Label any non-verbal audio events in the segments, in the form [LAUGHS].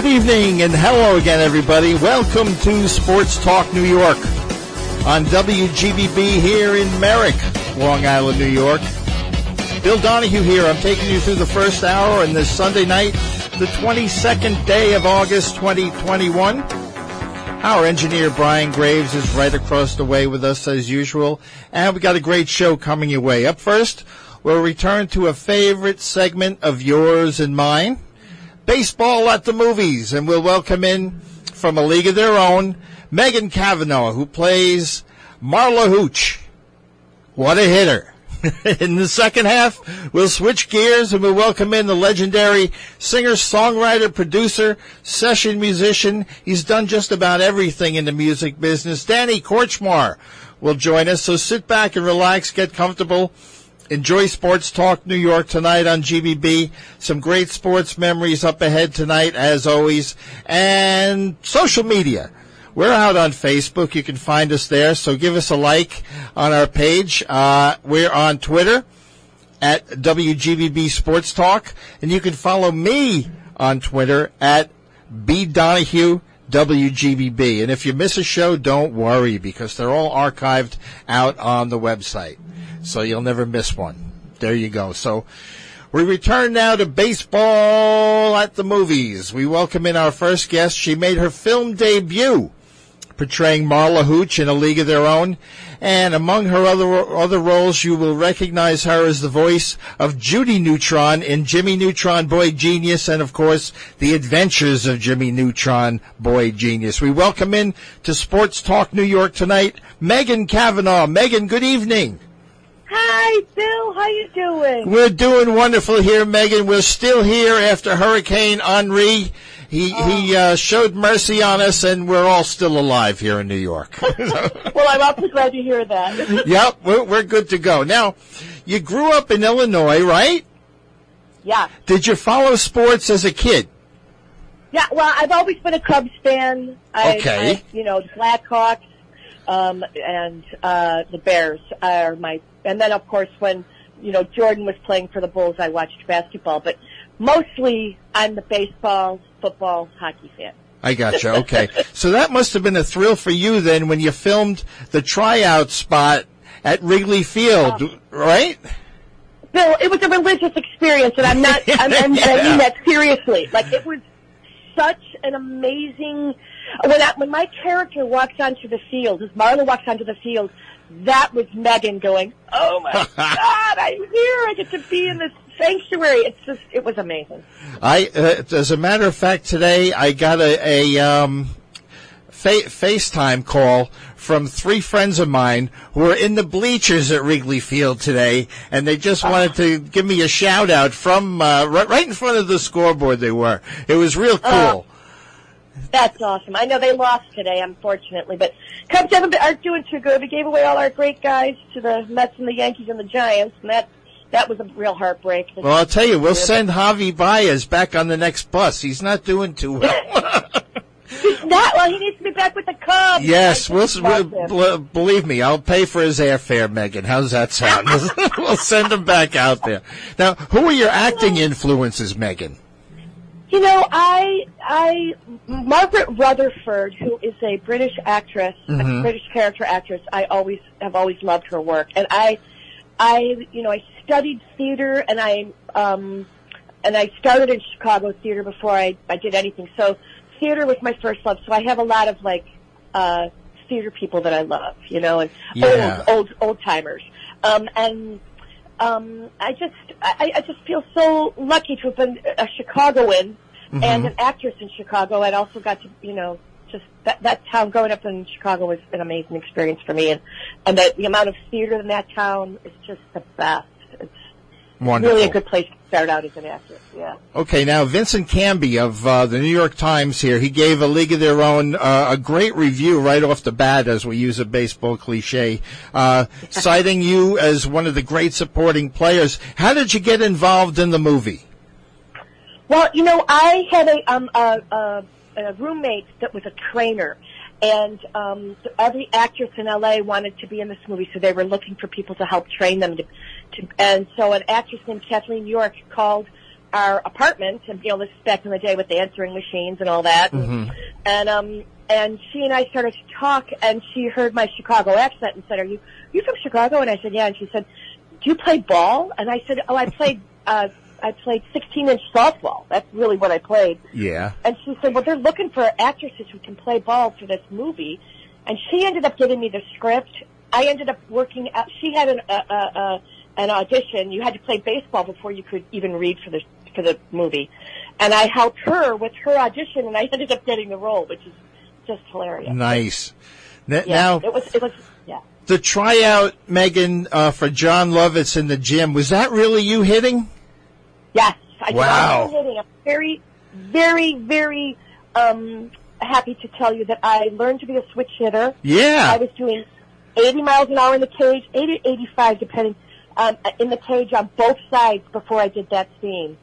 Good evening and hello again, everybody. Welcome to Sports Talk New York on WGBB here in Merrick, Long Island, New York. Bill Donahue here. I'm taking you through the first hour on this Sunday night, the 22nd day of August 2021. Our engineer Brian Graves is right across the way with us as usual, and we got a great show coming your way. Up first, we'll return to a favorite segment of yours and mine baseball at the movies, and we'll welcome in from a league of their own, Megan Cavanagh, who plays Marla Hooch. What a hitter. [LAUGHS] in the second half, we'll switch gears and we'll welcome in the legendary singer, songwriter, producer, session musician. He's done just about everything in the music business. Danny Kortchmar will join us. So sit back and relax, get comfortable Enjoy Sports Talk New York tonight on GBB. Some great sports memories up ahead tonight, as always. And social media. We're out on Facebook. You can find us there. So give us a like on our page. Uh, we're on Twitter at WGBB Sports Talk. And you can follow me on Twitter at B Donahue WGBB. And if you miss a show, don't worry because they're all archived out on the website so you'll never miss one. There you go. So we return now to baseball at the movies. We welcome in our first guest. She made her film debut portraying Marla Hooch in A League of Their Own. And among her other other roles, you will recognize her as the voice of Judy Neutron in Jimmy Neutron Boy Genius, and of course, The Adventures of Jimmy Neutron Boy Genius. We welcome in to Sports Talk New York tonight, Megan Cavanagh. Megan, good evening. Hi, Bill. How you doing? We're doing wonderful here, Megan. We're still here after Hurricane Henri. He oh. he uh, showed mercy on us, and we're all still alive here in New York. [LAUGHS] well, I'm awfully glad to hear that. [LAUGHS] yep, we're we're good to go. Now, you grew up in Illinois, right? Yeah. Did you follow sports as a kid? Yeah. Well, I've always been a Cubs fan. I, okay. I, you know, the Blackhawks um, and uh, the Bears are my and then of course when you know Jordan was playing for the Bulls, I watched basketball, but mostly I'm the baseball, football, hockey fan. I gotcha. Okay, [LAUGHS] so that must have been a thrill for you then when you filmed the tryout spot at Wrigley Field, uh, right? Bill, it was a religious experience, and I'm not. [LAUGHS] I'm, I'm, yeah. I mean that seriously. Like it was such an amazing. When I, when my character walks onto the field, as Marla walks onto the field, that was Megan going, "Oh my [LAUGHS] God, I'm here! I get to be in this sanctuary." It's just, it was amazing. I, uh, as a matter of fact, today I got a, a um, fa- FaceTime call from three friends of mine who were in the bleachers at Wrigley Field today, and they just wanted to give me a shout out from uh, right, right in front of the scoreboard. They were. It was real cool. That's awesome. I know they lost today, unfortunately, but Cubs haven't been, aren't doing too good. We gave away all our great guys to the Mets and the Yankees and the Giants, and that that was a real heartbreak. Well, I'll tell you, we'll send Javi Baez back on the next bus. He's not doing too well. [LAUGHS] He's not. Well, he needs to be back with the Cubs. Yes, we'll, we'll, believe me. I'll pay for his airfare, Megan. How's that sound? [LAUGHS] we'll send him back out there. Now, who are your acting influences, Megan? You know, I, I, Margaret Rutherford, who is a British actress, mm-hmm. a British character actress, I always have always loved her work, and I, I, you know, I studied theater, and I, um, and I started in Chicago theater before I, I did anything. So, theater was my first love. So I have a lot of like, uh, theater people that I love, you know, and yeah. old, old, old timers. Um, and um, I just I, I just feel so lucky to have been a Chicagoan mm-hmm. and an actress in Chicago. I'd also got to you know just that that town growing up in Chicago was an amazing experience for me, and and the, the amount of theater in that town is just the best. Wonderful. really a good place to start out as an actress. Yeah. Okay, now Vincent Canby of uh, the New York Times here, he gave A League of Their Own uh, a great review right off the bat, as we use a baseball cliche, uh, [LAUGHS] citing you as one of the great supporting players. How did you get involved in the movie? Well, you know, I had a um a, a, a roommate that was a trainer, and um, every actress in LA wanted to be in this movie, so they were looking for people to help train them. To, and so an actress named Kathleen York called our apartment, and you know, this is back in the day with the answering machines and all that, and, and um, and she and I started to talk, and she heard my Chicago accent and said, "Are you you from Chicago?" And I said, "Yeah." And she said, "Do you play ball?" And I said, "Oh, I played." Uh, I played 16 inch softball. That's really what I played. Yeah. And she said, well, they're looking for actresses who can play ball for this movie. And she ended up giving me the script. I ended up working out, she had an, uh, uh, uh, an audition. You had to play baseball before you could even read for the, for the movie. And I helped her with her audition and I ended up getting the role, which is just hilarious. Nice. N- Yeah, Now, it was, it was, yeah. the tryout, Megan, uh, for Jon Lovitz in the gym, was that really you hitting? Yes, I Wow. did hitting. I'm very, very, very um, happy to tell you that I learned to be a switch hitter. Yeah. I was doing 80 miles an hour in the cage, 80 85 depending, um, in the cage on both sides before I did that scene.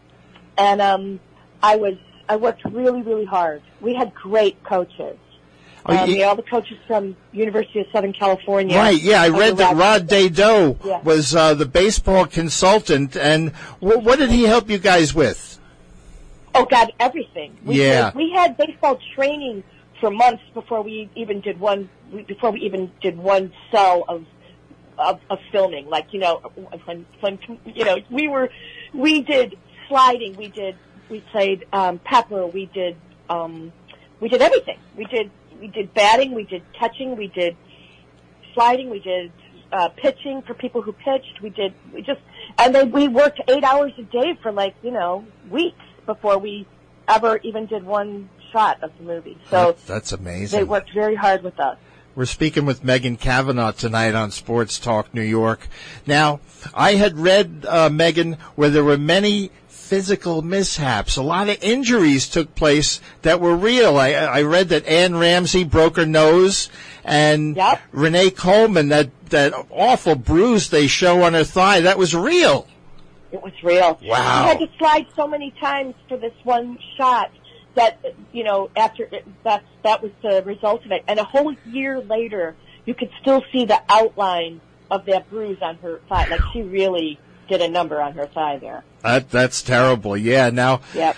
And um, I was, I worked really, really hard. We had great coaches. Um, you- yeah, all the coaches from University of Southern California. Right, yeah, I read that Rod Dedeaux Yeah. was uh, the baseball consultant, and wh- what did he help you guys with? Oh God, everything. We Yeah. did, we had baseball training for months before we even did one. we- Before we even did one cell of of, of filming, like you know, when when you know we were we did sliding, we did we played um, pepper, we did um, we did everything. We did we did batting, we did catching, we did sliding, we did uh, pitching for people who pitched. We did we just and then we worked eight hours a day for like you know weeks before we ever even did one shot of the movie. So That- that's amazing. they worked very hard with us. We're speaking with Megan Cavanagh tonight on Sports Talk New York. Now, I had read, uh, Megan, where there were many physical mishaps. A lot of injuries took place that were real. I, I read that Anne Ramsay broke her nose and Yep. Renee Coleman, that, that awful bruise they show on her thigh, that was real. It was real. Wow. We had to slide so many times for this one shot that you know after that that was the result of it. And a whole year later, you could still see the outline of that bruise on her thigh. Like she really did a number on her thigh there. That, that's terrible. Yeah. Now, Yep.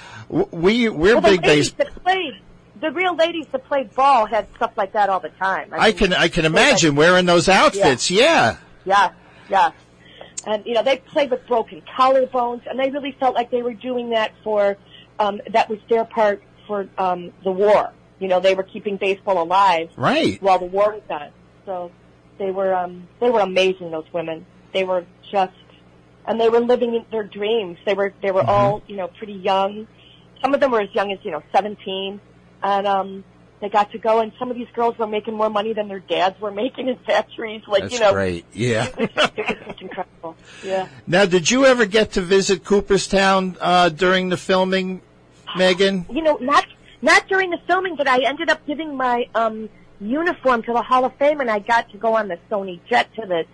we, we're Well, big base. the real ladies that played ball had stuff like that all the time. I mean, can, I can they had- imagine wearing those outfits. Yeah. Yeah, yeah. And you know, they played with broken collarbones, and they really felt like they were doing that for um, that was their part for um, the war. You know, they were keeping baseball alive Right. while the war was on. So they were um, they were amazing. Those women, they were just, and they were living in their dreams. They were they were all you know pretty young. Some of them were as young as you know seventeen, and um, they got to go. And some of these girls were making more money than their dads were making in factories. Like That's you know, great. Yeah. it was, it was just incredible. Yeah. Now, did you ever get to visit Cooperstown uh, during the filming, Megan? [GASPS] You know, not not during the filming, but I ended up giving my um uniform to the Hall of Fame, and I got to go on the Sony jet to the,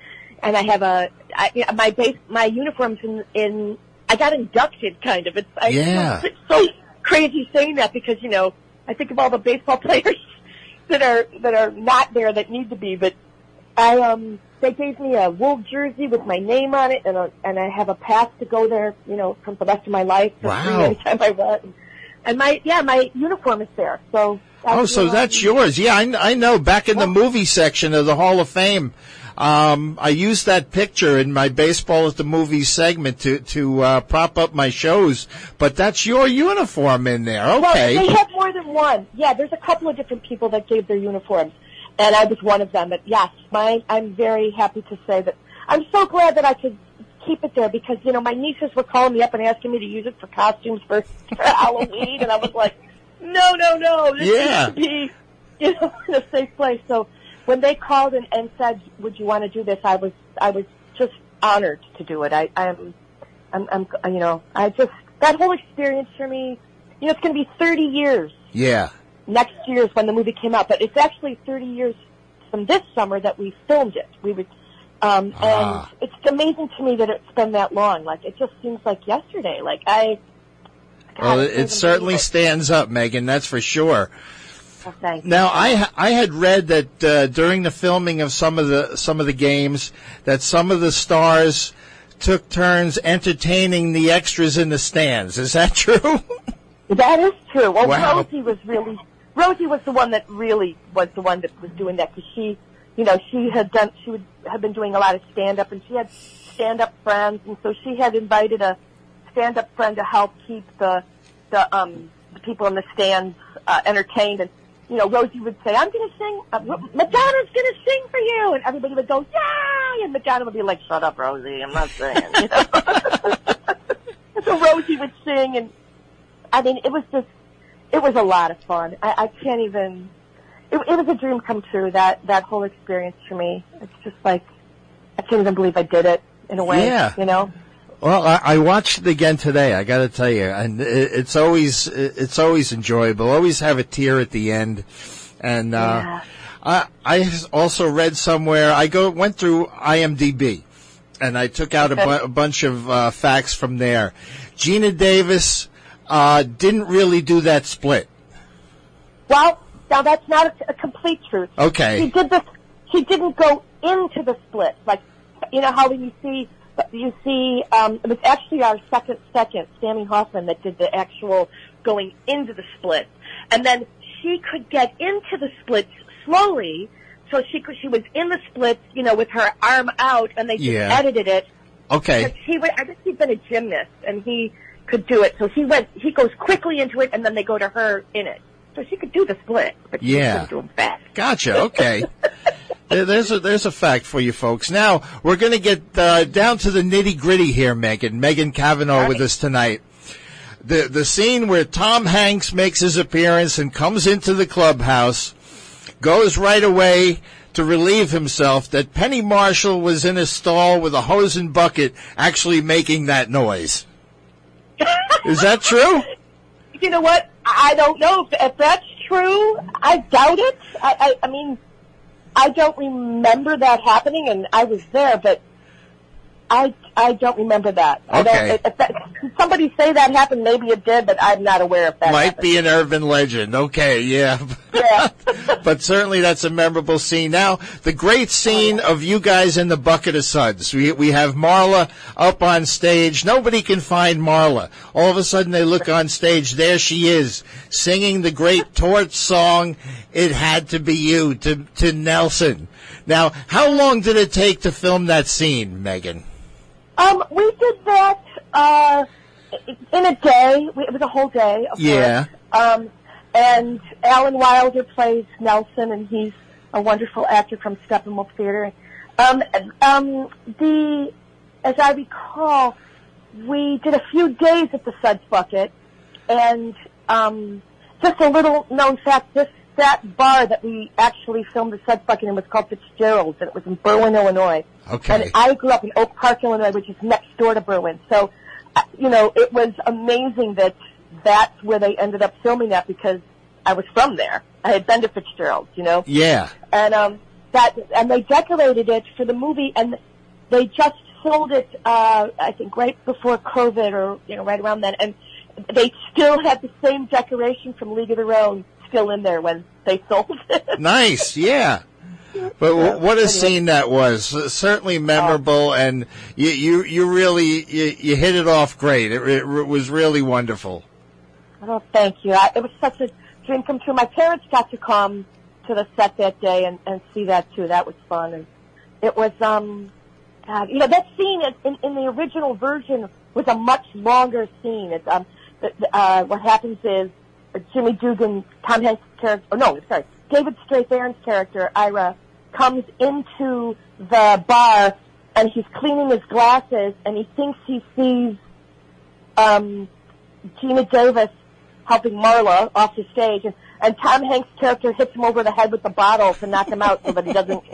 and I have a I, my base my uniforms in in I got inducted kind of. It's I, Yeah. It's so crazy saying that because you know I think of all the baseball [LAUGHS] players that are that are not there that need to be, but I um they gave me a wool jersey with my name on it and a, and I have a pass to go there, you know, for the rest of my life for free Wow. anytime I want. And my yeah, my uniform is there. So Oh, so that's yours. Yeah, I, I know. Back in the movie section of the Hall of Fame, um, I used that picture in my baseball at the movie segment to to uh, prop up my shows. But that's your uniform in there. Well, Okay. they have more than one. Yeah, there's a couple of different people that gave their uniforms, and I was one of them. But yes, my I'm very happy to say that I'm so glad that I could keep it there because you know my nieces were calling me up and asking me to use it for costumes for, for Halloween, and I was like, no, no, no, this Yeah. needs to be you know [LAUGHS] in a safe place. So when they called and, and said, would you want to do this, I was I was just honored to do it. I, I'm I'm, I'm, you know, I just that whole experience for me. You know, it's going to be 30 years Yeah. next year is when the movie came out, but it's actually 30 years from this summer that we filmed it. We would, um, Ah. and it's amazing to me that it's been that long. Like it just seems like yesterday. Like I. God, Well, it, it certainly stands up, Megan. That's for sure. you. Now, I I had read that uh, during the filming of some of the some of the games, that some of the stars took turns entertaining the extras in the stands. Is that [LAUGHS] true? That is true. Well, Wow. Rosie was really Rosie was the one that really was the one that was doing that because she, you know, she had done she would have been doing a lot of stand up and she had stand up friends and so she had invited a stand up friend to help keep the the um the people in the stands uh, entertained and you know Rosie would say I'm going to sing uh, Madonna's going to sing for you and everybody would go yay and Madonna would be like shut up Rosie I'm not singing you know? [LAUGHS] so Rosie would sing and I mean, it was just, it was a lot of fun. I, I can't even, it, it was a dream come true, that, that whole experience for me. It's just like, I can't even believe I did it in a way, Yeah. you know? Well, I, I watched it again today. I got to tell you, and it, it's always it's always enjoyable. Always have a tear at the end, and uh, Yeah. I I also read somewhere. I go went through IMDb, and I took out a, bu- a bunch of uh, facts from there. Geena Davis uh, didn't really do that split. Well, now that's not a, a complete truth. Okay. He did this, He didn't go into the split. Like, you know how when you see, you see, um, it was actually our second second, Sammy Hoffman, that did the actual going into the split. And then she could get into the splits slowly, so she could, she was in the splits, you know, with her arm out, and they just Yeah. edited it Okay. he went, I guess he'd been a gymnast and he could do it. So he went, he goes quickly into it and then they go to her in it. So she could do the split, but she Yeah. couldn't do them fast. Gotcha. Okay. [LAUGHS] There's a there's a fact for you folks. Now we're going to get uh, down to the nitty gritty here, Megan. Megan Cavanagh with us tonight. The the scene where Tom Hanks makes his appearance and comes into the clubhouse, goes right away to relieve himself that Penny Marshall was in a stall with a hose and bucket, actually making that noise. [LAUGHS] Is that true? You know what? I don't know if, that's true. I doubt it. I, I, I mean, I don't remember that happening, and I was there, but I I don't remember that. I Okay. don't. If that, somebody say that happened, maybe it did, but I'm not aware of that. Might happened. be an urban legend. Okay, yeah. Yeah. [LAUGHS] but certainly that's a memorable scene. Now, the great scene of you guys in the bucket of suds. We we have Marla up on stage. Nobody can find Marla. All of a sudden, they look on stage. There she is, singing the great torch song. It had to be you to to Nelson. Now, how long did it take to film that scene, Megan? Um, we did that uh, in a day. We- It was a whole day. Of Yeah. Um, and Alan Wilder plays Nelson, and he's a wonderful actor from Steppenwolf Theater. Um, um, the, as I recall, we did a few days at the Suds Bucket, and um, just a little known fact: this that bar that we actually filmed the Suds Bucket in was called Fitzgerald's, and it was in Berwyn, Illinois. Okay. And I grew up in Oak Park, Illinois, which is next door to Berwyn. So, uh, you know, it was amazing that that's where they ended up filming that because I was from there. I had been to Fitzgerald's, you know, Yeah. and um, that and they decorated it for the movie, and they just sold it. Uh, I think right before COVID, or you know, right around then, and they still had the same decoration from League of Their Own still in there when they sold it. Nice, yeah. But what a scene that was! Certainly memorable, and you you, you really you, you hit it off great. It, it, was really wonderful. Oh, thank you. I, it was such a dream come true. My parents got to come to the set that day and, and see that too. That was fun. And it was, um, God, you know, that scene in, in, the original version was a much longer scene. It's, um, uh, what happens is Jimmy Dugan, Tom Hanks' character, oh no, sorry, David Strathairn's character, Ira, comes into the bar and he's cleaning his glasses and he thinks he sees, um, Geena Davis helping Marla off the stage, and, and Tom Hanks' character hits him over the head with the bottle to knock him out so that he doesn't. [LAUGHS]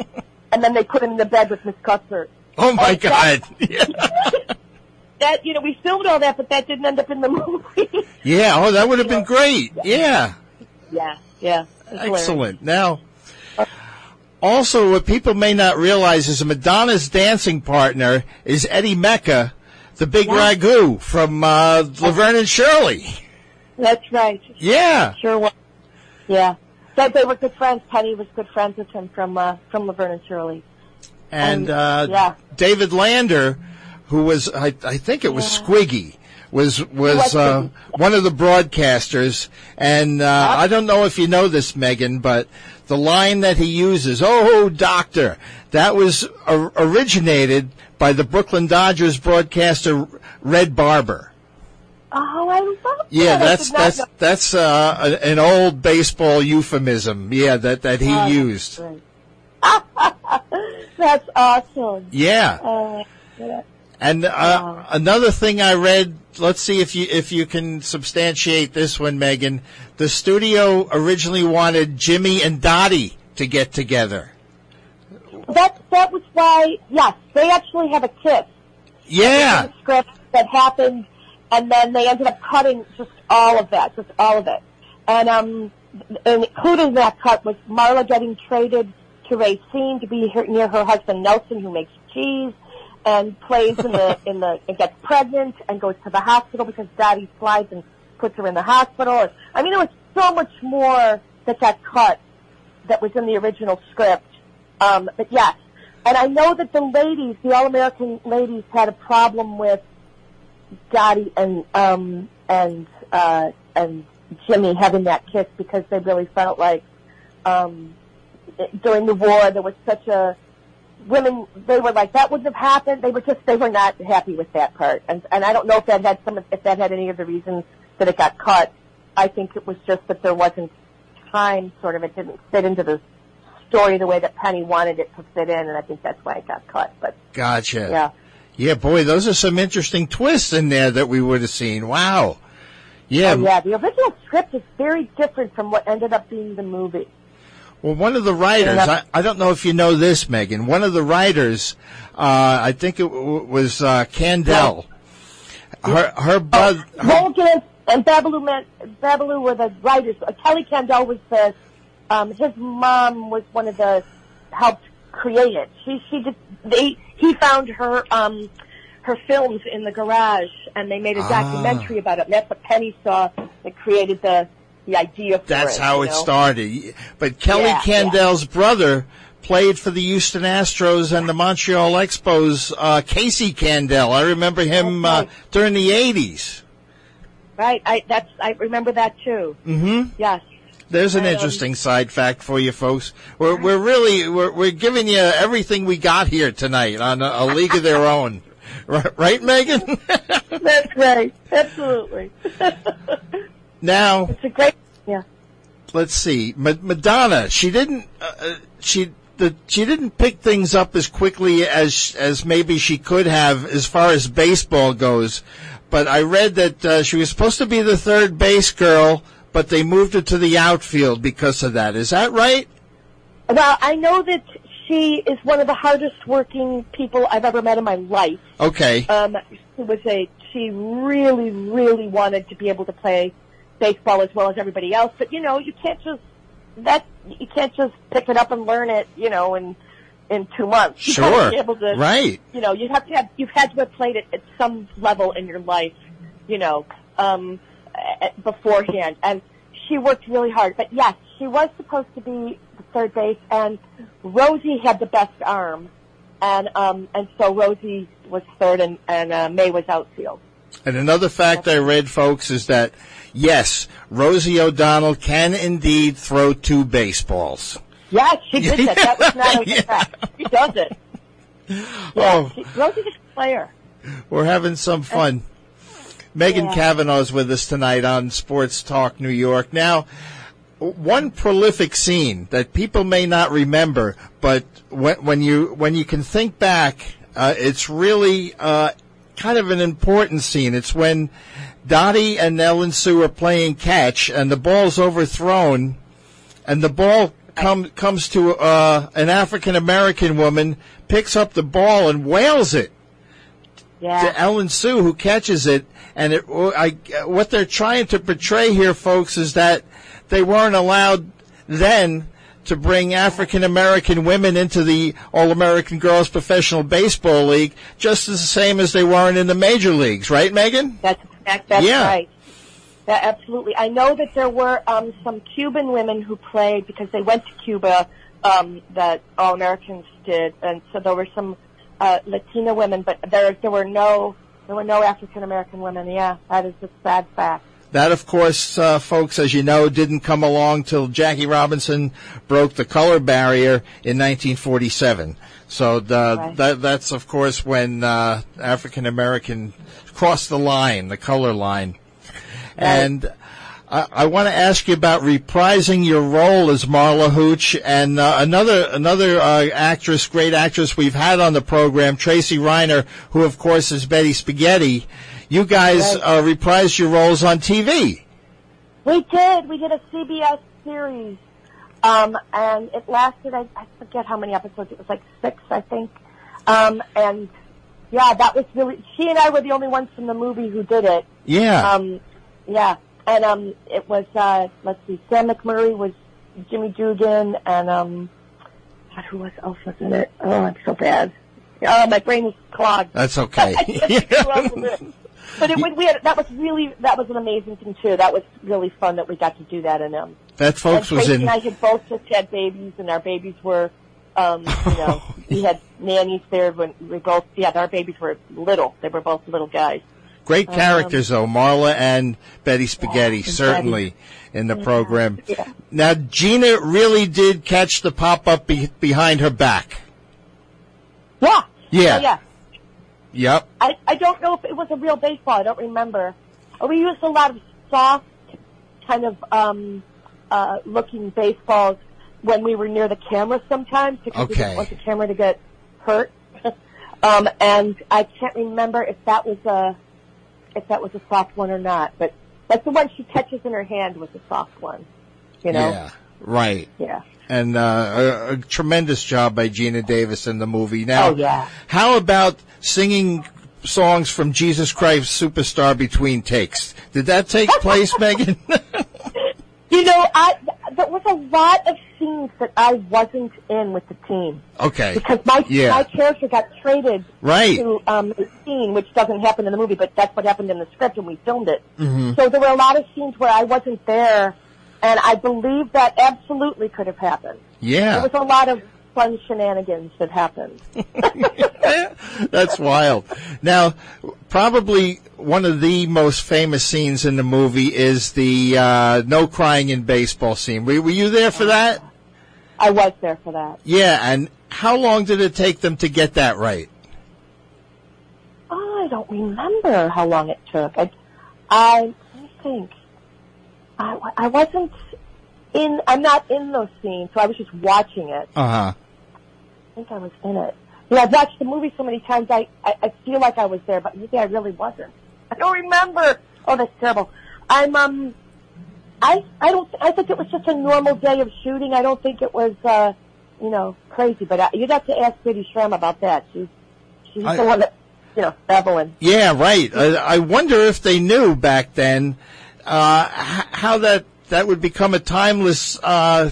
And then they put him in the bed with Miss Cuthbert. Oh my Oh, God! Yeah. [LAUGHS] [LAUGHS] that you know we filmed all that, but that didn't end up in the [LAUGHS] movie. Yeah. Oh, that would have been great. Yeah. yeah, yeah. Excellent. Now, also, what people may not realize is Madonna's dancing partner is Eddie Mekka, the big Yeah. ragu from uh, Laverne and Shirley. That's right. Yeah. Sure was. Yeah. That they were good friends. Penny was good friends with him from uh, from Laverne and Shirley. And Um, uh, yeah. David Lander, who was, I, I think it was Squiggy, was was uh, one of the broadcasters. And uh, I don't know if you know this, Megan, but the line that he uses, "Oh, doctor," that was or- originated by the Brooklyn Dodgers broadcaster Red Barber. Oh, I love Yeah, that. That's that's know- that's uh, an old baseball euphemism. Yeah, that that he Oh, used. great. [LAUGHS] That's awesome. Yeah. Uh, yeah. And uh, another thing I read, let's see if you if you can substantiate this one, Megan. The studio originally wanted Jimmy and Dottie to get together. That that was why. Yes, they actually have a kiss. Yeah, script that happened, and then they ended up cutting just all of that, just all of it. And um, and included in that cut was Marla getting traded to Racine to be her, near her husband Nelson, who makes cheese, and plays in the in the and gets pregnant and goes to the hospital because Daddy slides and puts her in the hospital. I mean, there was so much more that got cut that was in the original script. Um, but yes, and I know that the ladies, the All American ladies, had a problem with Dottie and um, and uh, and Jimmy having that kiss because they really felt like um, during the war there was such a women they were like that wouldn't have happened. They were just they were not happy with that part, and and I don't know if that had some if that had any of the reasons that it got cut. I think it was just that there wasn't time, sort of. It didn't fit into the story the way that Penny wanted it to fit in, and I think that's why it got cut. But gotcha. yeah, Yeah, boy, those are some interesting twists in there that we would have seen. Wow. Yeah. oh, yeah. The original script is very different from what ended up being the movie. Well, one of the writers, I, I don't know if you know this, Megan. One of the writers, uh, I think it w- was uh, Candaele. Her her brother. Morgan and Babaloo, Babaloo were the writers. Uh, Kelly Candaele was the, um, his mom was one of the, helped create it. She, she did, they, he found her, um, her films in the garage and they made a Ah. documentary about it. And that's what Penny saw that created the, the idea for That's it. how it know? started. But Kelly Yeah, Candaele's brother played for the Houston Astros and the Montreal Expos. Uh, Casey Candaele, I remember him uh, during the '80s. Right. I, that's, I remember that too. hmm Yes. There's an Um, interesting side fact for you folks. We're we're really we're we're giving you everything we got here tonight on a, a league of their own. [LAUGHS] Right, right Megan? [LAUGHS] That's right. Absolutely. [LAUGHS] now, it's a great, yeah. Let's see. Ma- Madonna, she didn't uh, uh, she the she didn't pick things up as quickly as as maybe she could have as far as baseball goes. But I read that uh, she was supposed to be the third base girl, but they moved her to the outfield because of that. Is that right? Well, I know that she is one of the hardest working people I've ever met in my life. Okay. Um, she was a she really, really wanted to be able to play baseball as well as everybody else. But you know, you can't just that you can't just pick it up and learn it. You know, in in two months. You Sure. to, Right. You know, you have to have you've had to have played it at some level in your life. You know, um, beforehand, and she worked really hard. But yes, she was supposed to be the third base, and Rosie had the best arm, and um, and so Rosie was third, and and uh, Mae was outfield. And another fact I read, folks, is that yes, Rosie O'Donnell can indeed throw two baseballs. Yes, she did that. That was not a [LAUGHS] Yeah. fact. She does it. Yeah, Oh. she, Rosie's a player. We're having some fun. Megan Yeah. Cavanagh's with us tonight on Sports Talk New York. Now, one prolific scene that people may not remember, but when, when you when you can think back, uh, it's really uh, kind of an important scene. It's when Dottie and Ellen Sue are playing catch, and the ball's overthrown, and the ball come, comes to uh, an African American woman, picks up the ball and wails it. Yeah. to Ellen Sue who catches it, and it, I, what they're trying to portray here, folks, is that they weren't allowed then to bring African American women into the All American Girls Professional Baseball League, just as the same as they weren't in the major leagues, right, Megan? That's that, that's Yeah. right. That, absolutely. I know that there were um, some Cuban women who played because they went to Cuba um, that all Americans did, and so there were some uh, Latina women, but there there were no there were no African American women. Yeah, that is a sad fact. That, of course, uh, folks, as you know, didn't come along till Jackie Robinson broke the color barrier in 1947. So the, Right. that, that's, of course, when uh, African American crossed the line, the color line. And I, I want to ask you about reprising your role as Marla Hooch and uh, another another uh, actress, great actress we've had on the program, Tracy Reiner, who of course is Betty Spaghetti. You guys Right. uh, reprised your roles on TV. We did. We did a CBS series, um, and it lasted. I, I forget how many episodes. It was like six, I think. Um, and yeah, that was really. She and I were the only ones from the movie who did it. Yeah. Um, yeah, and um, it was. Uh, let's see, Sam McMurray was Jimmy Dugan, and um, God, who was else was in it? Oh, I'm so bad. Oh, my brain is clogged. That's okay. [LAUGHS] [LAUGHS] I just grew up with it. But it, we had, that was really that was an amazing thing too. That was really fun that we got to do that, and um, that folks was in. and I had both just had babies, and our babies were, um, you know, [LAUGHS] we had nannies there when we both. Yeah, our babies were little. They were both little guys. Great characters, though, Marla and Betty Spaghetti, and certainly in the program. Yeah. Now, Geena really did catch the pop up be- behind her back. Yeah. Yeah. Oh, yeah. Yep. I, I don't know if it was a real baseball. I don't remember. We used a lot of soft, kind of um, uh, looking baseballs when we were near the camera sometimes because we didn't want the camera to get hurt. [LAUGHS] um, and I can't remember if that was a if that was a soft one or not. But that's the one she catches in her hand was a soft one. You know. Yeah. Right. Yeah. And uh, a, a tremendous job by Geena Davis in the movie. Now, Oh, yeah. how about singing songs from Jesus Christ Superstar between takes? Did that take place, [LAUGHS] Megan? You know, I there was a lot of scenes that I wasn't in with the team. okay. because my Yeah. my character got traded Right. to um, a scene, which doesn't happen in the movie, but that's what happened in the script, and we filmed it. Mm-hmm. So there were a lot of scenes where I wasn't there, and I believe that absolutely could have happened. Yeah. There was a lot of fun shenanigans that happened. [LAUGHS] That's wild. Now, probably one of the most famous scenes in the movie is the uh, no crying in baseball scene. Were, were you there for that? I was there for that. Yeah, and how long did it take them to get that right? Oh, I don't remember how long it took. I, I me think. I, I wasn't in. I'm not in those scenes, so I was just watching it. Uh huh. I think I was in it. You know, I've watched the movie so many times, I, I, I feel like I was there, but maybe I really wasn't. I don't remember. Oh, that's terrible. I'm, um, I, I don't, I think it was just a normal day of shooting. I don't think it was, uh, you know, crazy, but uh, you'd have to ask Bitty Schram about that. She's, she's I- the one that, you know, Evelyn. Yeah, right. Uh, I wonder if they knew back then uh, how that that would become a timeless uh,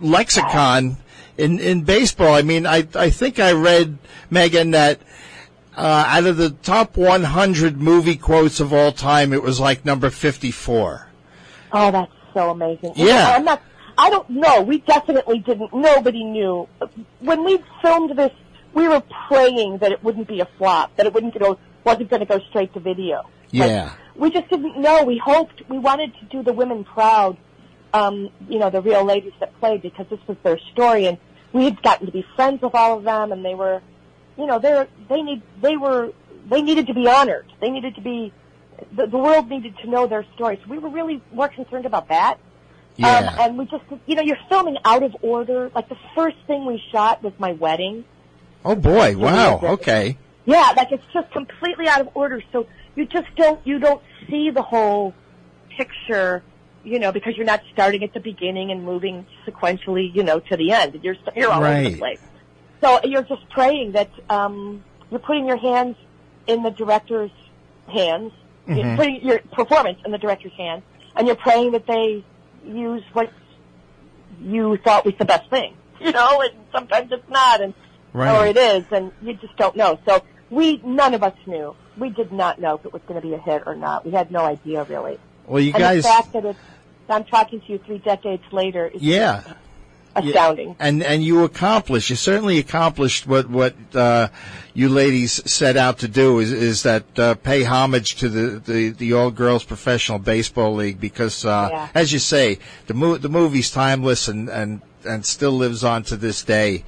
lexicon in in baseball. I mean, I I think I read Megan that. Uh, out of the top 100 movie quotes of all time, it was like number 54. Oh, that's so amazing. Yeah. I'm not, I don't know. We definitely didn't. Nobody knew. When we filmed this, we were praying that it wouldn't be a flop, that it wouldn't go, wasn't going to go straight to video. Like, Yeah. we just didn't know. We hoped, we wanted to do the women proud, um, you know, the real ladies that played because this was their story and we had gotten to be friends with all of them and they were, you know, they're, they need, they were, they needed to be honored. They needed to be, the, the world needed to know their stories. We were really more concerned about that. Yeah. Um, and we just, you know, you're filming out of order. Like the first thing we shot was my wedding. oh boy! Wow. Okay. Yeah, like it's just completely out of order. So you just don't, you don't see the whole picture, you know, because you're not starting at the beginning and moving sequentially, you know, to the end. You're, you're all over the place. So you're just praying that, um, you're putting your hands in the director's hands, Mm-hmm. you're putting your performance in the director's hands, and you're praying that they use what you thought was the best thing. [LAUGHS] You know, and sometimes it's not, and Right. or it is, and you just don't know. So we, none of us knew. We did not know if it was going to be a hit or not. We had no idea really. Well, you and guys, the fact that it's, I'm talking to you three decades later is yeah. astounding. And and you accomplished. You certainly accomplished what what uh, you ladies set out to do. Is is that uh, pay homage to the the, the all girls professional baseball league because, uh, Yeah. as you say, the mo- the movie's timeless and and and still lives on to this day.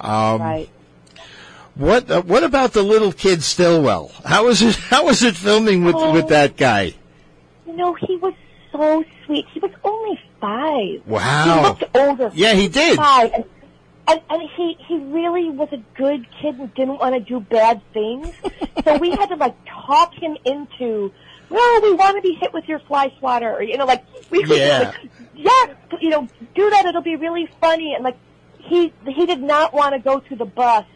Um, right. What uh, what about the little kid Stillwell? How was it? How was it filming with Oh. with that guy? You know, he was so sweet. He was only five. Wow. He looked older. Yeah, he did. Five. And, and, and he, he really was a good kid and didn't want to do bad things. [LAUGHS] so we had to like talk him into, well, we want to be hit with your fly swatter. Or, you know, like, we could, Yeah. like, yeah, you know, do that. It'll be really funny. And like, he, he did not want to go to the bus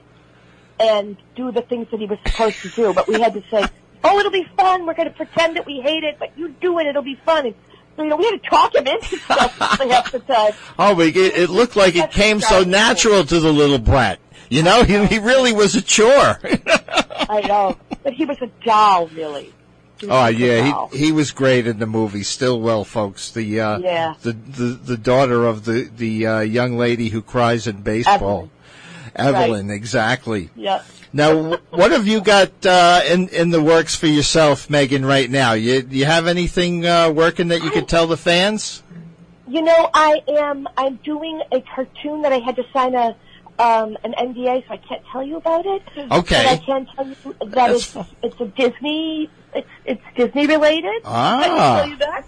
and do the things that he was supposed to do. But we had to say, "Oh, it'll be fun. We're going to pretend that we hate it, but you do it. It'll be fun." And, so, you know, we had to talk him into stuff half the time. Oh, but it, it looked like it came so natural to the little brat. You know, he, he really was a chore. I know, but he was a doll, really. Oh yeah, he he was great in the movie. Stillwell, folks. The uh, Yeah. the, the the daughter of the the uh, young lady who cries in baseball, Evelyn. Evelyn, exactly. yeah. Now, what have you got uh, in in the works for yourself, Megan? Right now, you you have anything uh, working that you could tell the fans? You know, I am. I'm doing a cartoon that I had to sign a um, an NDA, so I can't tell you about it. Okay. But I can tell you that That's it's it's a Disney. It's it's Disney related. Ah. tell you that.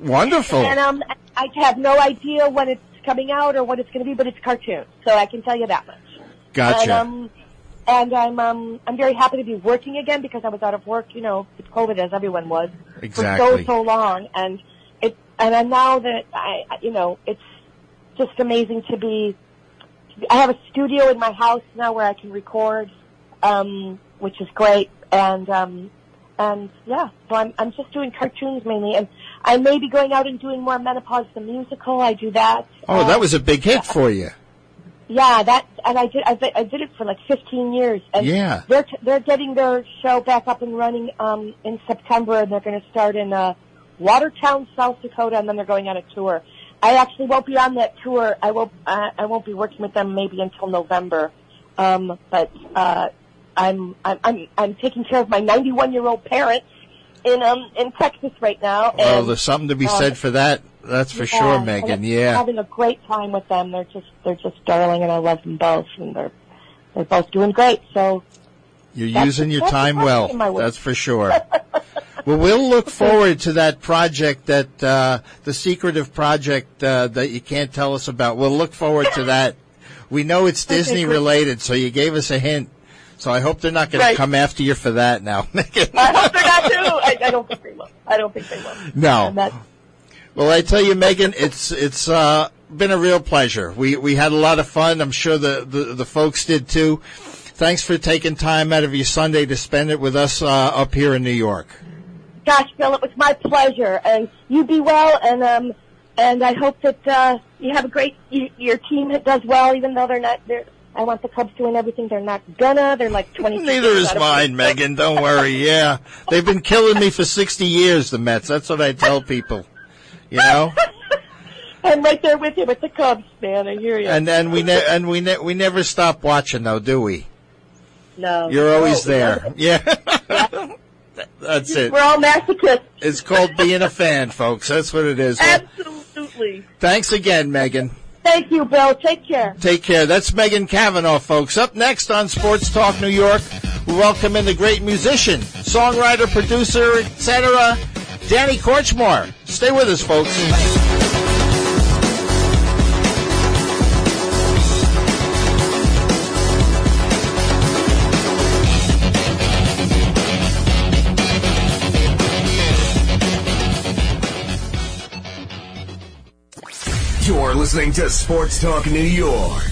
Wonderful. And um, I have no idea when it's coming out or what it's going to be, but it's a cartoon, so I can tell you that much. Gotcha. And um, and I'm um, I'm very happy to be working again because I was out of work, you know, with COVID as everyone was Exactly. for so so long, and it and I'm now that I, you know, it's just amazing to be. I have a studio in my house now where I can record, um, which is great, and um, and yeah, so I'm I'm just doing cartoons mainly, and I may be going out and doing more menopause the musical. I do that. oh, that Uh, was a big hit for you. Yeah, that and I did I, I did it for like 15 years. And Yeah. they're t- they're getting their show back up and running um in September, and they're going to start in uh, Watertown, South Dakota, and then they're going on a tour. I actually won't be on that tour. I won't uh, I won't be working with them maybe until November. Um, but uh, I'm I'm I'm I'm taking care of my 91 year old parents in um in Texas right now. Well, and, there's something to be um, said for that. That's for yeah, sure, Megan. Yeah. having a great time with them. They're just they're just darling, and I love them both, and they're they're both doing great. So You're using your time well. in my work. That's for sure. [LAUGHS] well, we'll look forward to that project, that uh, the secretive project uh, that you can't tell us about. We'll look forward to that. We know it's Disney related, so you gave us a hint. So I hope they're not going Right. to come after you for that now, [LAUGHS] Megan. I hope they're not too. I, I don't think they will. I don't think they will. No. Well, I tell you, Megan, it's it's uh, been a real pleasure. We we had a lot of fun. I'm sure the, the, the folks did too. Thanks for taking time out of your Sunday to spend it with us uh, up here in New York. gosh, Bill, it was my pleasure, and you be well, and um, and I hope that uh, you have a great. You, your team does well, even though they're not. They're, I want the Cubs doing everything. They're not gonna. They're like twenty. Neither is mine, Megan. Don't worry. Yeah, they've been killing me for 60 years. The Mets. That's what I tell people. You know, [LAUGHS] I'm right there with you with the Cubs, man. I hear you. and and we ne- and we ne- we never stop watching, though, do we? no, You're always No, there. [LAUGHS] Yeah. That's it. We're all masochists. It's called being a fan, folks. That's what it is. Absolutely. thanks again, Megan. Thank you, Bill. Take care. Take care. That's Megan Cavanagh, folks. Up next on Sports Talk New York, we welcome in the great musician, songwriter, producer, etc., Danny Kortchmar. Stay with us, folks. You're listening to Sports Talk New York.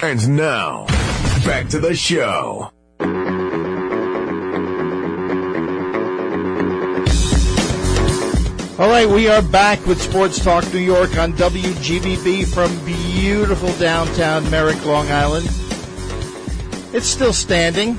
And now, back to the show. All right, we are back with Sports Talk New York on WGBB from beautiful downtown Merrick, Long Island. It's still standing.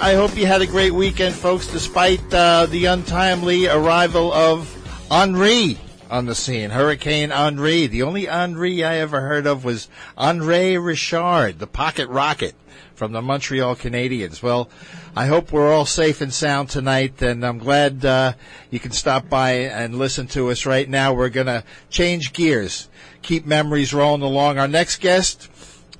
I hope you had a great weekend, folks, despite uh, the untimely arrival of Henri on the scene. Hurricane Henri. The only Henri I ever heard of was Henri Richard, the pocket rocket from the Montreal Canadiens. Well, I hope we're all safe and sound tonight, and I'm glad uh, you can stop by and listen to us right now. We're going to change gears, keep memories rolling along. Our next guest,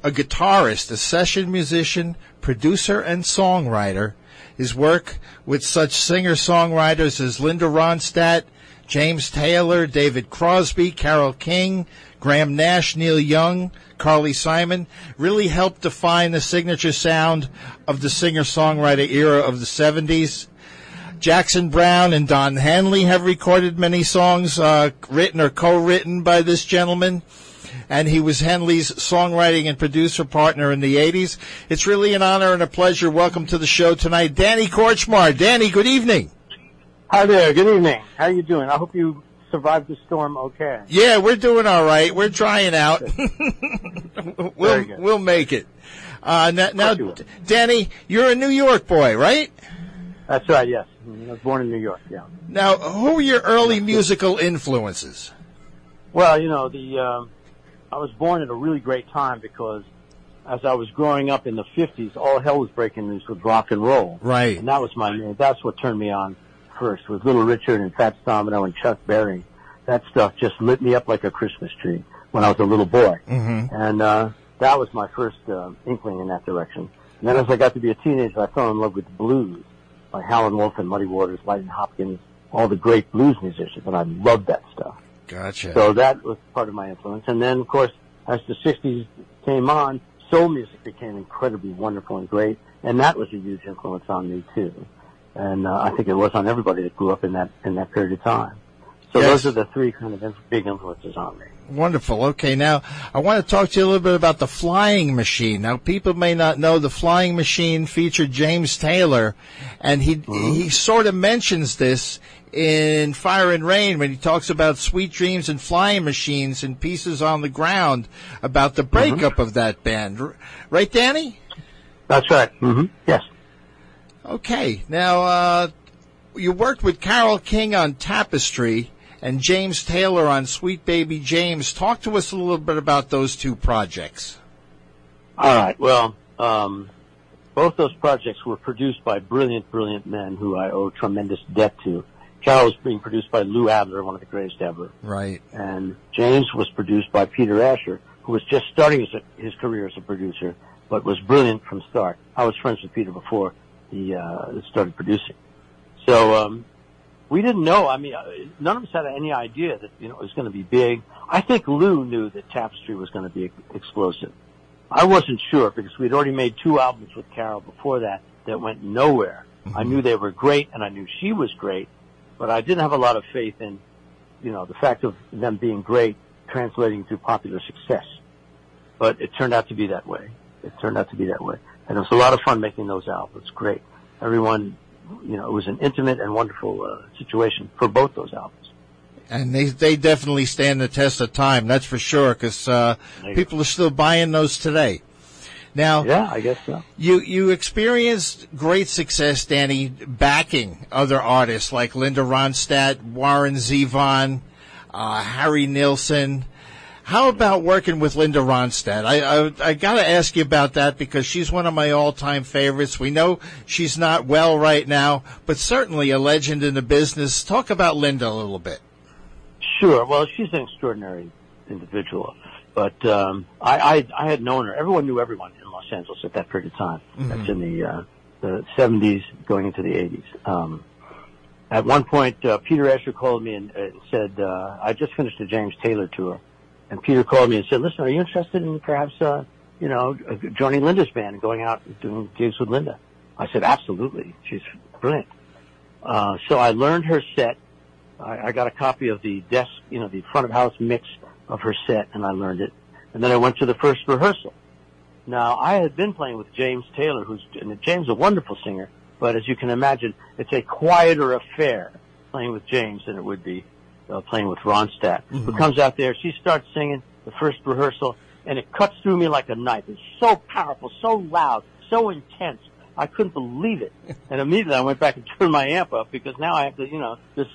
a guitarist, a session musician, producer, and songwriter. His work with such singer-songwriters as Linda Ronstadt, James Taylor, David Crosby, Carole King, Graham Nash, Neil Young, Carly Simon really helped define the signature sound of the singer-songwriter era of the 70s. Jackson Browne and Don Henley have recorded many songs uh, written or co-written by this gentleman. And he was Henley's songwriting and producer partner in the 80s. It's really an honor and a pleasure. Welcome to the show tonight, Danny Kortchmar. Danny, good evening. Hi there. Good evening. How are you doing? I hope you survived the storm okay. Yeah, we're doing all right. We're drying out. [LAUGHS] we'll we'll make it. Uh, now, now Danny, you're a New York boy, right? That's right. Yes, I was born in New York. Yeah. Now, who were your early musical influences? Well, you know, the um, I was born at a really great time because as I was growing up in the '50s, all hell was breaking loose with rock and roll. Right. And that was my that's what turned me on first with Little Richard and Fats Domino and Chuck Berry. That stuff just lit me up like a Christmas tree when I was a little boy. Mm-hmm. And uh, that was my first uh, inkling in that direction. And then as I got to be a teenager, I fell in love with blues by Howlin' Wolf and Muddy Waters, Lightnin' Hopkins, all the great blues musicians, and I loved that stuff. Gotcha. So that was part of my influence. And then, of course, as the 60s came on, soul music became incredibly wonderful and great, and that was a huge influence on me, too and uh, I think it was on everybody that grew up in that in that period of time. So yes. those are the three kind of big influences on me. Wonderful. Okay, now I want to talk to you a little bit about the Flying Machine. Now, people may not know the Flying Machine featured James Taylor, and he mm-hmm. he sort of mentions this in Fire and Rain when he talks about Sweet Dreams and Flying Machines and Pieces on the Ground about the breakup mm-hmm. of that band. Right, Danny? That's right. Mm-hmm. Yes. Okay, now uh, you worked with Carole King on Tapestry and James Taylor on Sweet Baby James. Talk to us a little bit about those two projects. All right. Well, um, both those projects were produced by brilliant, brilliant men who I owe tremendous debt to. Carole was being produced by Lou Adler, one of the greatest ever. Right. And James was produced by Peter Asher, who was just starting his, his career as a producer, but was brilliant from start. I was friends with Peter before he uh, started producing. So um, we didn't know. I mean, uh, none of us had any idea that you know it was going to be big. I think Lou knew that Tapestry was going to be explosive. I wasn't sure because we'd already made two albums with Carole before that that went nowhere. Mm-hmm. I knew they were great and I knew she was great, but I didn't have a lot of faith in, you know, the fact of them being great translating to popular success. But it turned out to be that way. It turned out to be that way. And it was a lot of fun making those albums. Great. Everyone, you know, it was an intimate and wonderful uh, situation for both those albums. And they they definitely stand the test of time. That's for sure, because uh, people are still buying those today. Now, yeah, I guess so. You you experienced great success, Danny, backing other artists like Linda Ronstadt, Warren Zevon, uh, Harry Nilsson. How about working with Linda Ronstadt? I, I, I got to ask you about that because she's one of my all-time favorites. We know she's not well right now, but certainly a legend in the business. Talk about Linda a little bit. Sure. Well, she's an extraordinary individual. but um, I, I I had known her. Everyone knew everyone in Los Angeles at that period of time. That's in the uh, the 70s, going into the 80s. Um, at one point, uh, Peter Asher called me and, and said, uh, I just finished the James Taylor tour. And Peter called me and said, listen, are you interested in perhaps, uh, you know, uh, joining Linda's band and going out and doing gigs with Linda? I said, absolutely. She's brilliant. Uh, so I learned her set. I, I got a copy of the desk, you know, the front of house mix of her set and I learned it. And then I went to the first rehearsal. Now, I had been playing with James Taylor, who's, and James is a wonderful singer, but as you can imagine, it's a quieter affair playing with James than it would be uh, playing with Ronstadt, who comes out there. She starts singing the first rehearsal, and it cuts through me like a knife. It's so powerful, so loud, so intense. I couldn't believe it. [LAUGHS] And immediately I went back and [LAUGHS] turned my amp up because now I have to, you know, this,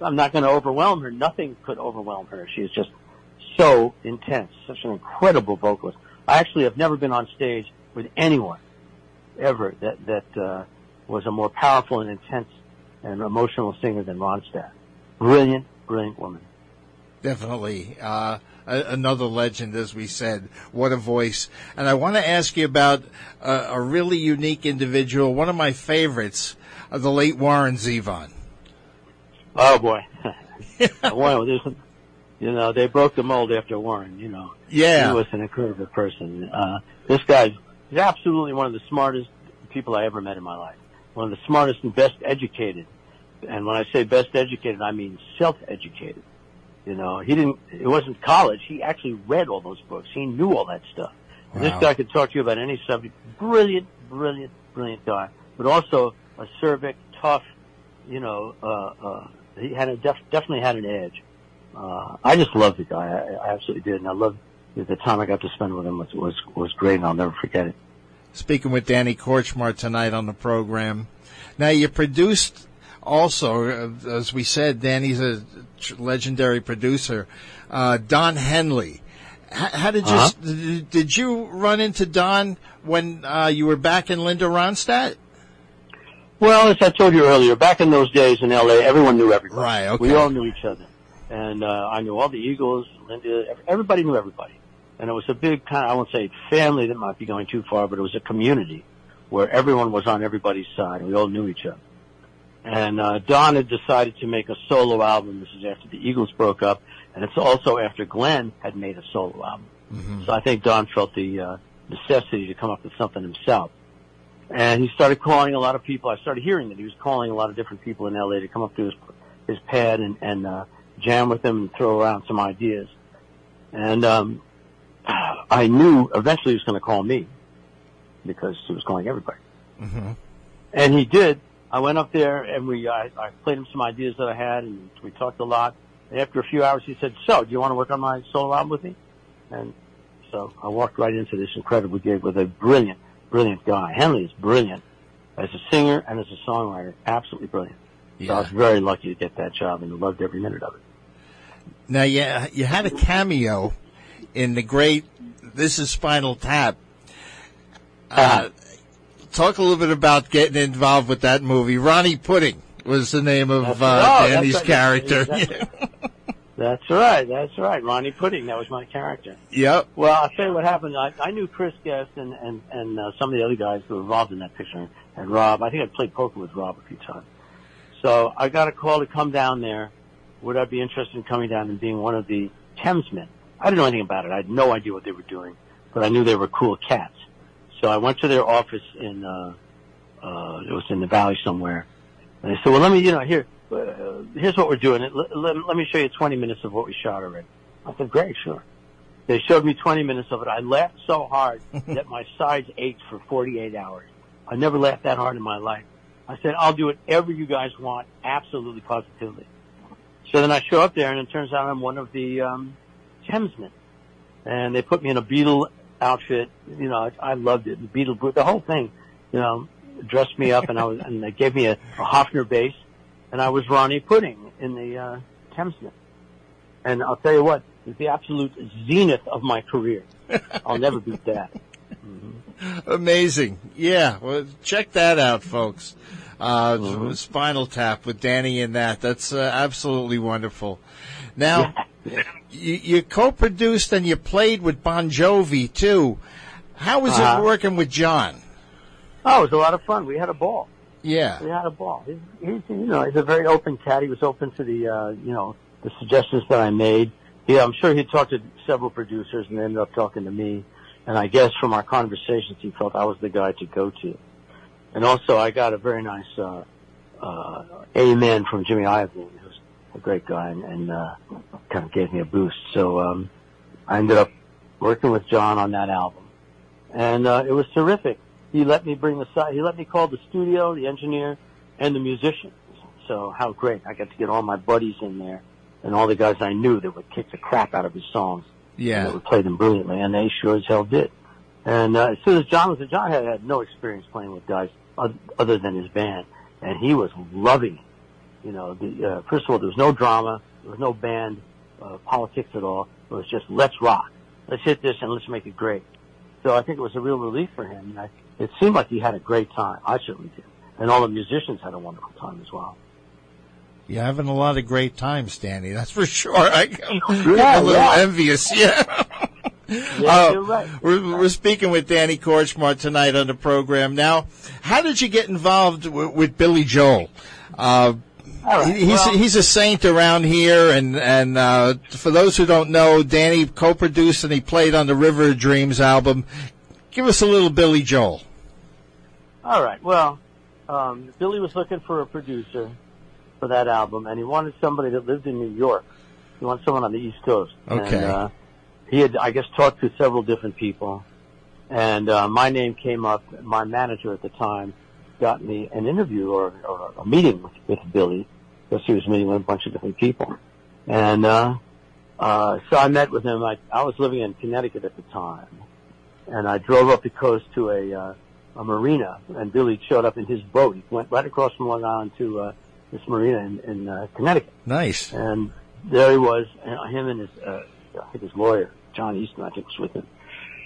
I'm not going to overwhelm her. Nothing could overwhelm her. She is just so intense, such an incredible vocalist. I actually have never been on stage with anyone ever that, that, uh, was a more powerful and intense and emotional singer than Ronstadt. Brilliant, brilliant woman. Definitely. Uh, a- another legend, as we said. What a voice. And I want to ask you about uh, a really unique individual, one of my favorites, uh, the late Warren Zevon. Oh boy. [LAUGHS] Warren, there's, you know, they broke the mold after Warren, you know. Yeah. He was an incredible person. Uh, this guy's he's absolutely one of the smartest people I ever met in my life. One of the smartest and best educated. And when I say best educated, I mean self-educated. You know, he didn't, it wasn't college. He actually read all those books. He knew all that stuff. Wow. this guy could talk to you about any subject. Brilliant, brilliant, brilliant guy. But also acerbic, tough, you know, uh, uh, he had a def- definitely had an edge. Uh, I just loved the guy. I, I absolutely did. And I loved the time I got to spend with him was, was, was great and I'll never forget it. Speaking with Danny Kortchmar tonight on the program. Now, you produced also, uh, as we said, Danny's a legendary producer, uh, Don Henley. H- how did you, Uh-huh. did- did you run into Don when uh, you were back in Linda Ronstadt? Well, as I told you earlier, back in those days in LA, everyone knew everybody. Right, okay. We all knew each other. And, uh, I knew all the Eagles, Linda, everybody knew everybody. And it was a big kind of, I won't say family, that might be going too far, but it was a community where everyone was on everybody's side. and We all knew each other. And, uh, Don had decided to make a solo album. This is after the Eagles broke up. And it's also after Glenn had made a solo album. So I think Don felt the, uh, necessity to come up with something himself. And he started calling a lot of people. I started hearing that he was calling a lot of different people in LA to come up to his, his pad and, and, uh, jam with them and throw around some ideas. And, um, [SIGHS] I knew eventually he was going to call me because he was calling everybody. And he did. I went up there and we, I, I played him some ideas that I had and we talked a lot. And after a few hours he said, so do you want to work on my solo album with me? And so I walked right into this incredible gig with a brilliant, brilliant guy. Henley is brilliant as a singer and as a songwriter. Absolutely brilliant. So I was very lucky to get that job and loved every minute of it. Now, yeah, you had a cameo in the great This Is Spinal Tap. Uh, talk a little bit about getting involved with that movie. Ronnie Pudding was the name of uh, oh, Danny's right. character. That's- [LAUGHS] That's right. That's right. Ronnie Pudding. That was my character. yep. Well, I'll tell you what happened. I, I knew Chris Guest and, and, and uh, some of the other guys who were involved in that picture, and Rob. I think I played poker with Rob a few times. So I got a call to come down there. Would I be interested in coming down and being one of the Thamesmen? I didn't know anything about it. I had no idea what they were doing, but I knew they were cool cats. So I went to their office in, uh, uh, it was in the valley somewhere. And they said, well, let me, you know, here, uh, here's what we're doing. Let, let, let me show you 20 minutes of what we shot already. I said, great, sure. They showed me 20 minutes of it. I laughed so hard [LAUGHS] that my sides ached for 48 hours. I never laughed that hard in my life. I said, I'll do whatever you guys want, absolutely positively. So then I show up there and it turns out I'm one of the, um, Thamesmen. And they put me in a Beatle outfit. You know, I, I loved it. The Beatle, the whole thing, you know, dressed me up and I was, [LAUGHS] and they gave me a, a Hofner bass and I was Ronnie Pudding in the, uh, Thamesmen. And I'll tell you what, it's the absolute zenith of my career. I'll never beat that. Amazing. Yeah. Well, check that out, folks. Uh, Spinal Tap with Danny in that. That's uh, absolutely wonderful. Now, [LAUGHS] you, you co-produced and you played with Bon Jovi too. How was Uh-huh. it working with John? Oh, it was a lot of fun. We had a ball. Yeah. We had a ball. He's, he's you know, he's a very open cat. He was open to the, uh, you know, the suggestions that I made. Yeah, I'm sure he talked to several producers and ended up talking to me. And I guess from our conversations, he felt I was the guy to go to. And also, I got a very nice uh, uh, amen from Jimmy Iovine, a great guy, and, and uh, kind of gave me a boost. So um, I ended up working with John on that album, and uh, it was terrific. He let me bring the side. He let me call the studio, the engineer, and the musicians. So how great! I got to get all my buddies in there, and all the guys I knew that would kick the crap out of his songs Yeah, that would play them brilliantly, and they sure as hell did. And uh, as soon as John was, a John had, had no experience playing with guys other than his band, and he was loving it. You know, the, uh, first of all, there was no drama, there was no band uh, politics at all. It was just let's rock, let's hit this, and let's make it great. So I think it was a real relief for him. And I, it seemed like he had a great time. I certainly did, and all the musicians had a wonderful time as well. You're having a lot of great times, Danny. That's for sure. I, I'm [LAUGHS] Yeah, a little yeah. envious. Yeah. Yeah, [LAUGHS] Uh, you're right. We're, we're speaking with Danny Kortchmar tonight on the program. Now, how did you get involved w- with Billy Joel? Uh, right. he's well, he's a saint around here, and and uh, for those who don't know, Danny co-produced and he played on the River of Dreams album. Give us a little Billy Joel. All right. Well, um, Billy was looking for a producer for that album, and he wanted somebody that lived in New York. He wanted someone on the East Coast. Okay. And, uh, he had, I guess, talked to several different people, and uh, my name came up. My manager at the time got me an interview or, or a meeting with, with Billy because he was meeting with a bunch of different people, and uh, uh, so I met with him. I, I was living in Connecticut at the time, and I drove up the coast to a uh, a marina, and Billy showed up in his boat. He went right across from Long Island to uh, this marina in, in uh, Connecticut, Nice. and there he was, uh, him and his, uh, I think his lawyer, John Easton, I think was with him,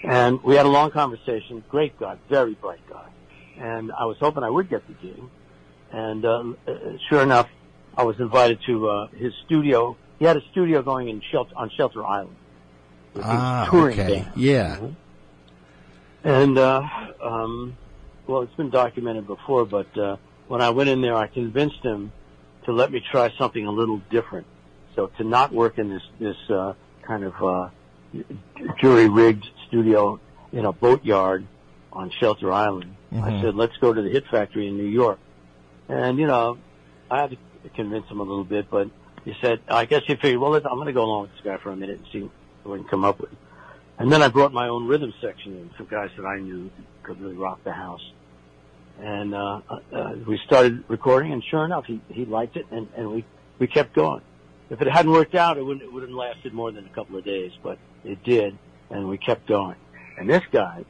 and we had a long conversation. Great guy, very bright guy, and I was hoping I would get the gig, and uh, sure enough, I was invited to uh, his studio. He had a studio going in Shelter on Shelter Island. Ah, touring okay. band. Yeah. And, uh, um, well, it's been documented before, but, uh, when I went in there, I convinced him to let me try something a little different. So to not work in this, this, uh, kind of, uh, jury rigged studio in a boatyard on Shelter Island. I Mhm. said, let's go to the Hit Factory in New York. And, you know, I had to convince him a little bit, but he said, I guess he figured, well, let's- I'm going to go along with this guy for a minute and see what we can come up with. And then I brought my own rhythm section in, some guys that I knew could really rock the house. And, uh, uh, we started recording and sure enough, he, he liked it and, and we, we kept going. If it hadn't worked out, it wouldn't, it wouldn't have lasted more than a couple of days, but it did and we kept going. And this guy,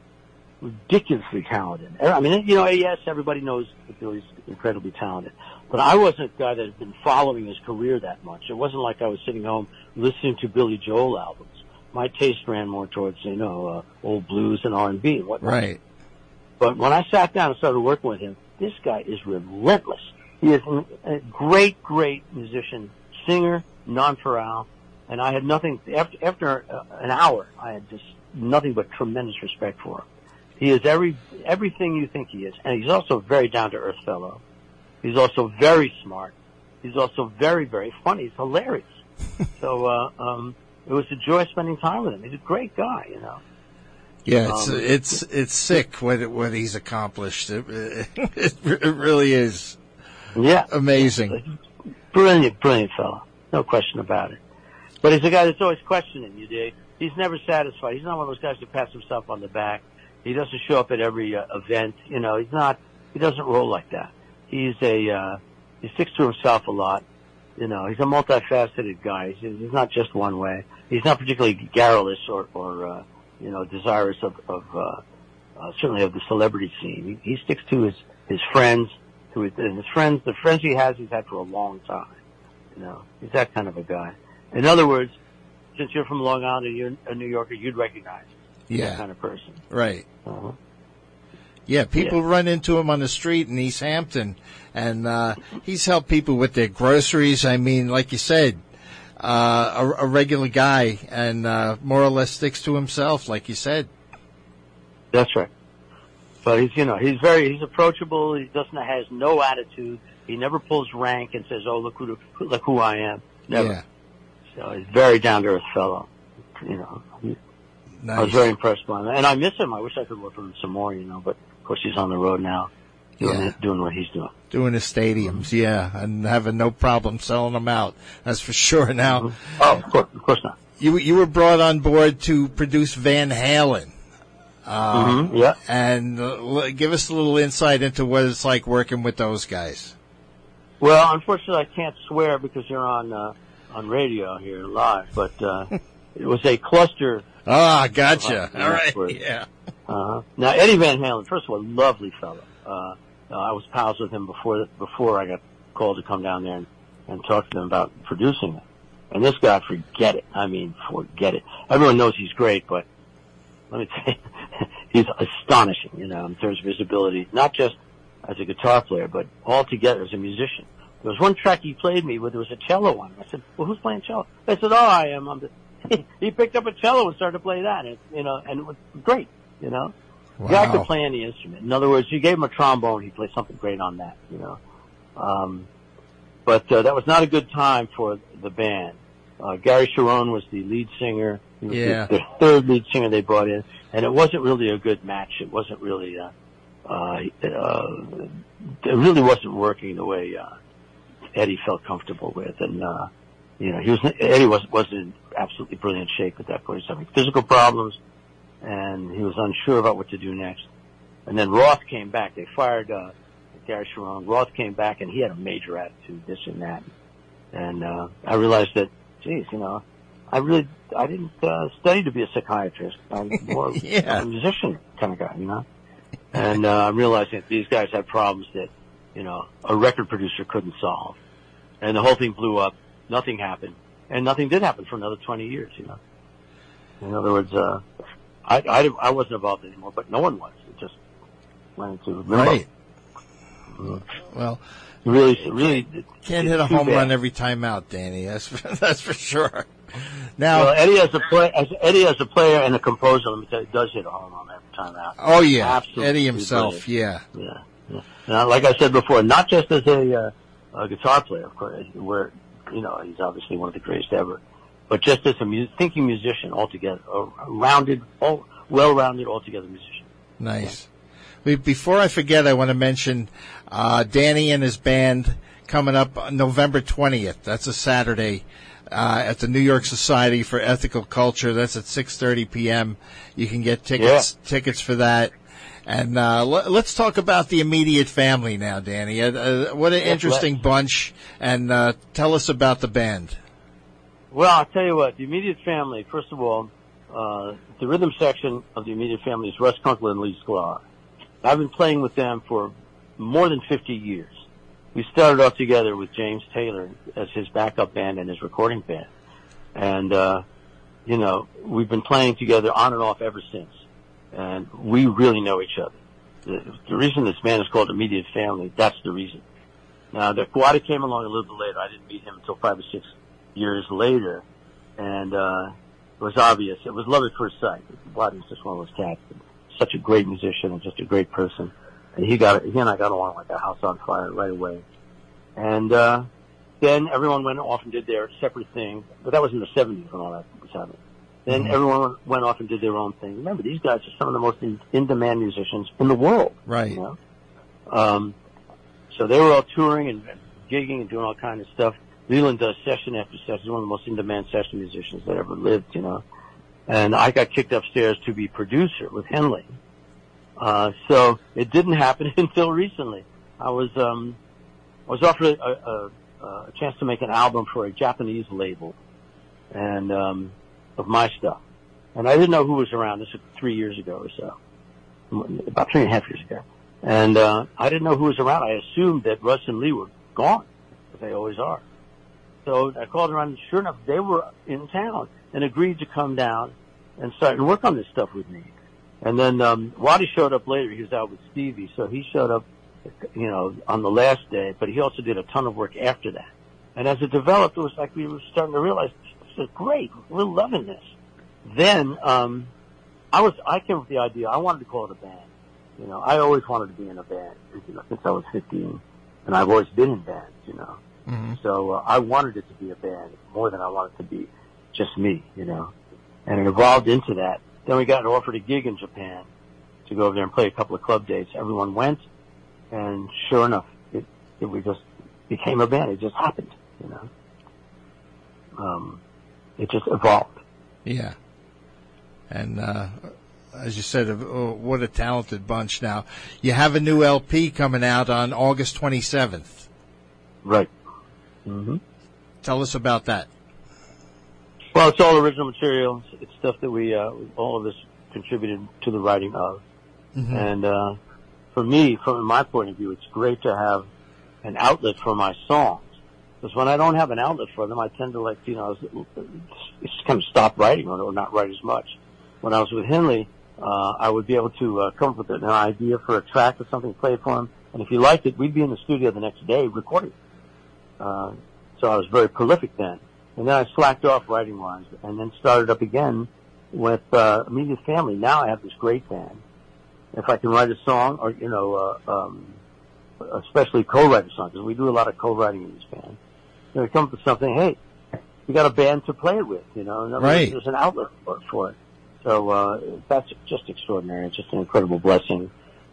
ridiculously talented. I mean, you know, yes, everybody knows that Billy's incredibly talented, but I wasn't a guy that had been following his career that much. It wasn't like I was sitting home listening to Billy Joel albums. My taste ran more towards, you know, uh, old blues and R&B and whatnot. Right. But when I sat down and started working with him, this guy is relentless. He is a great, great musician, singer, non-paral, and I had nothing, after, after uh, an hour, I had just nothing but tremendous respect for him. He is every, everything you think he is, and he's also a very down-to-earth fellow. He's also very smart. He's also very, very funny. He's hilarious. [LAUGHS] so, uh, um, it was a joy spending time with him. He's a great guy, you know. Yeah, it's Um, it's it's sick what what he's accomplished. It, it, it really is Yeah. amazing. Brilliant, brilliant fellow. No question about it. But he's a guy that's always questioning you, dig? He's never satisfied. He's not one of those guys who pats himself on the back. He doesn't show up at every uh, event. You know, he's not, he doesn't roll like that. He's a, uh, he sticks to himself a lot. You know, he's a multifaceted guy. He's, he's not just one way. He's not particularly garrulous or, or, uh, you know, desirous of, of, uh, uh, certainly of the celebrity scene. He, he sticks to his, his friends, to his, and his friends, the friends he has, he's had for a long time. You know, he's that kind of a guy. In other words, since you're from Long Island and you're a New Yorker, you'd recognize that Yeah, kind of person. right. Uh-huh. Yeah, people run into him on the street in East Hampton, and uh, he's helped people with their groceries. I mean, like you said, uh, a, a regular guy and uh, more or less sticks to himself, like you said. That's right. But he's, you know, he's very, he's approachable. He doesn't, has no attitude. He never pulls rank and says, "Oh, look who, look who I am." Never. Yeah. So he's very down to earth fellow. You know, Nice. I was very impressed by him, and I miss him. I wish I could work with him some more. You know, but of course he's on the road now, doing Yeah. it, doing what he's doing. Doing his stadiums, yeah, and having no problem selling them out. That's for sure. Now, Oh, of course, of course not. you you were brought on board to produce Van Halen. hmm Yeah. and uh, give us a little insight into what it's like working with those guys. Well, unfortunately, I can't swear because you're on uh, on radio here live. But uh, [LAUGHS] it was a cluster. Ah, gotcha. All right, yeah. Uh, now Eddie Van Halen, first of all, lovely fellow. Uh, uh, I was pals with him before before I got called to come down there and, and talk to them about producing it. And this guy, forget it. I mean, forget it. Everyone knows he's great, but let me [LAUGHS] tell you, he's astonishing. You know, in terms of his ability, not just as a guitar player, but altogether as a musician. There was one track he played me where there was a cello on. it. I said, "Well, who's playing cello?" They said, "Oh, I am." I'm the, [LAUGHS] he picked up a cello and started to play that, and you know, and it was great. You know, the guy could Wow. play any instrument. In other words, you gave him a trombone, he played something great on that. You know, um, but uh, that was not a good time for the band. Uh, Gary Cherone was the lead singer. He was Yeah. the, the third lead singer they brought in, and it wasn't really a good match. It wasn't really, uh, uh, uh, it really wasn't working the way uh, Eddie felt comfortable with, and uh, you know, he was Eddie was wasn't in absolutely brilliant shape at that point. He was having physical problems, and he was unsure about what to do next. And then Roth came back. They fired uh, Gary Cherone. Roth came back, and he had a major attitude, this and that. And uh, I realized that, geez, you know, I really I didn't uh, study to be a psychiatrist. I'm more [LAUGHS] Yeah. a musician kind of guy, you know. And uh, I realized that these guys had problems that you know a record producer couldn't solve, and the whole thing blew up. Nothing happened, and nothing did happen for another twenty years. You know. In other words, uh, I, I I wasn't involved anymore, but no one was. It just went into limbo. Right. Well, Really, really can't hit a home bad. run every time out, Danny. That's for, [LAUGHS] that's for sure. Now, Well, Eddie as a play, as Eddie as a player and a composer, let me tell you, does hit a home run every time out. oh yeah, Absolutely Eddie himself, yeah. Yeah. yeah. Now, like I said before, not just as a, uh, a guitar player, of course, where you know he's obviously one of the greatest ever, but just as a mu- thinking musician altogether, a rounded, all, well-rounded, altogether musician. Nice. Be- Before I forget, I want to mention uh, Danny and his band coming up November 20th. That's a Saturday uh, at the New York Society for Ethical Culture. That's at 6:30 p.m. You can get tickets tickets for that. And uh, l- let's talk about the immediate family now, Danny. Uh, uh, what an interesting bunch. And uh, tell us about the band. Well, I'll tell you what, the immediate family, first of all, uh, the rhythm section of the immediate family is Russ Kunkel and Lee Sklar. I've been playing with them for more than 50 years. We started off together with James Taylor as his backup band and his recording band. And, uh, you know, we've been playing together on and off ever since. And we really know each other. The, the reason this man is called Immediate Family, that's the reason. Now, the Kawada came along a little bit later. I didn't meet him until five or six years later, and uh, it was obvious. It was love at first sight. Waddy's just one of those cats. Such a great musician and just a great person. And he got he and I got along like a house on fire right away. And uh, then everyone went off and did their separate thing. But that was in the '70s when all that was happening. Then Mhm. everyone went off and did their own thing. Remember, these guys are some of the most in, in-demand musicians in the world. Right. You know? Um, so they were all touring and gigging and doing all kind of stuff. Leland does session after session. He's one of the most in-demand session musicians that ever lived, you know. And I got kicked upstairs to be producer with Henley. Uh, so it didn't [LAUGHS] happen [LAUGHS] until recently. I was, um, I was offered a, a, a chance to make an album for a Japanese label and, um, of my stuff. And I didn't know who was around. This was three years ago or so. About three and a half years ago. And, uh, I didn't know who was around. I assumed that Russ and Lee were gone. As they always are. So I called around and sure enough, they were in town and agreed to come down and start and work on this stuff with me. And then, um, Waddy showed up later. He was out with Stevie. So he showed up, you know, on the last day, but he also did a ton of work after that. And as it developed, it was like we were starting to realize is great. We're loving this. Then um, I was I came up with the idea. I wanted to call it a band. You know, I always wanted to be in a band you know, since I was 15, and I've always been in bands. You know, Mm-hmm. so uh, I wanted it to be a band more than I wanted it to be just me. You know, and it evolved into that. Then we got offered a gig in Japan to go over there and play a couple of club dates. Everyone went, and sure enough, it, it we just became a band. It just happened. You know, um, it just evolved. Yeah. And uh, as you said, uh, what a talented bunch. Now, you have a new LP coming out on August 27th. Right. hmm Tell us about that. Well, it's all original material. It's, stuff that we, uh, all of us contributed to the writing of. And, uh, for me, from my point of view, it's great to have an outlet for my songs. Because when I don't have an outlet for them, I tend to like, you know, just kind of stop writing or, not write as much. When I was with Henley, uh, I would be able to uh, come up with an idea for a track or something, play for him, and if he liked it, we'd be in the studio the next day recording. Uh, so I was very prolific then. And then I slacked off writing wise and then started up again with, uh, Immediate Family. Now I have this great band. If I can write a song or, you know, uh, um, especially co-write a song, because we do a lot of co-writing in this band. You know, come up with something, hey, you got a band to play it with, you know, words, Right. there's an outlet for, for it. So, uh, that's just extraordinary. It's just an incredible blessing.